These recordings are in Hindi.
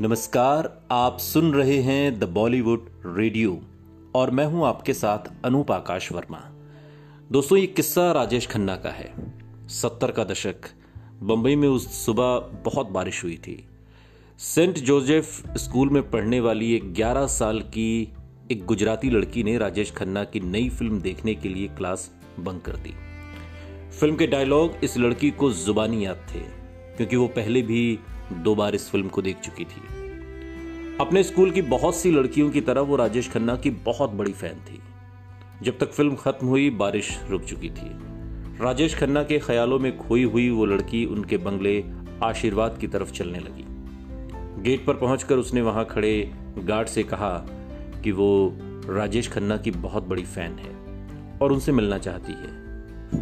नमस्कार, आप सुन रहे हैं द बॉलीवुड रेडियो और मैं हूँ आपके साथ अनूप आकाश वर्मा। दोस्तों, ये किस्सा राजेश खन्ना का है। सत्तर का दशक, बंबई में उस सुबह बहुत बारिश हुई थी। सेंट जोसेफ स्कूल में पढ़ने वाली एक 11 साल की एक गुजराती लड़की ने राजेश खन्ना की नई फ़िल्म देखने के लिए क्लास बंक कर दी। फ़िल्म के डायलॉग इस लड़की को जुबानी याद थे, क्योंकि वो पहले भी दो बार इस फ़िल्म को देख चुकी थी। अपने स्कूल की बहुत सी लड़कियों की तरह वो राजेश खन्ना की बहुत बड़ी फ़ैन थी। जब तक फ़िल्म खत्म हुई, बारिश रुक चुकी थी। राजेश खन्ना के ख्यालों में खोई हुई वो लड़की उनके बंगले आशीर्वाद की तरफ़ चलने लगी। गेट पर पहुंचकर उसने वहाँ खड़े गार्ड से कहा कि वो राजेश खन्ना की बहुत बड़ी फ़ैन है और उनसे मिलना चाहती है।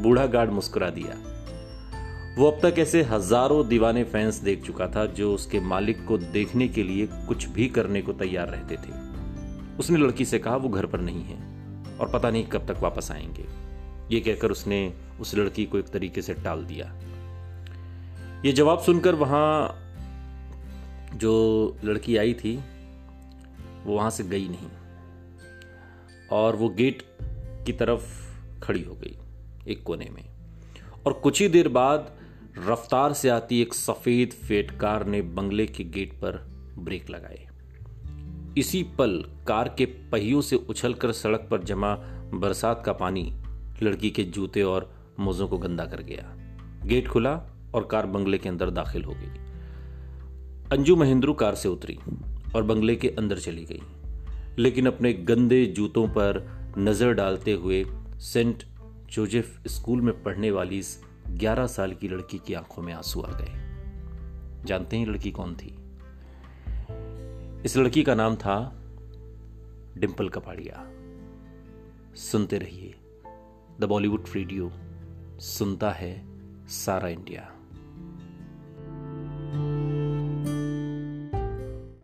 बूढ़ा गार्ड मुस्कुरा दिया। वो अब तक ऐसे हज़ारों दीवाने फैंस देख चुका था जो उसके मालिक को देखने के लिए कुछ भी करने को तैयार रहते थे। उसने लड़की से कहा, वो घर पर नहीं है और पता नहीं कब तक वापस आएँगे। ये कहकर उसने उस लड़की को एक तरीके से टाल दिया। ये जवाब सुनकर वहाँ जो लड़की आई थी, वो वहाँ से गई नहीं और वो गेट की तरफ़ खड़ी हो गई एक कोने में। और कुछ ही देर बाद रफ्तार से आती एक सफ़ेद फेट कार ने बंगले के गेट पर ब्रेक लगाए। इसी पल कार के पहियों से उछलकर सड़क पर जमा बरसात का पानी लड़की के जूते और मोजों को गंदा कर गया। गेट खुला और कार बंगले के अंदर दाखिल हो गई। अंजू महेंद्रू कार से उतरी और बंगले के अंदर चली गई। लेकिन अपने गंदे जूतों पर नज़र डालते हुए सेंट जोजेफ स्कूल में पढ़ने वाली इस ग्यारह साल की लड़की की आँखों में आँसू आ गए। जानते हैं लड़की कौन थी? इस लड़की का नाम था डिम्पल कपाड़िया। सुनते रहिए। द बॉलीवुड रेडियो सुनता है सारा इंडिया।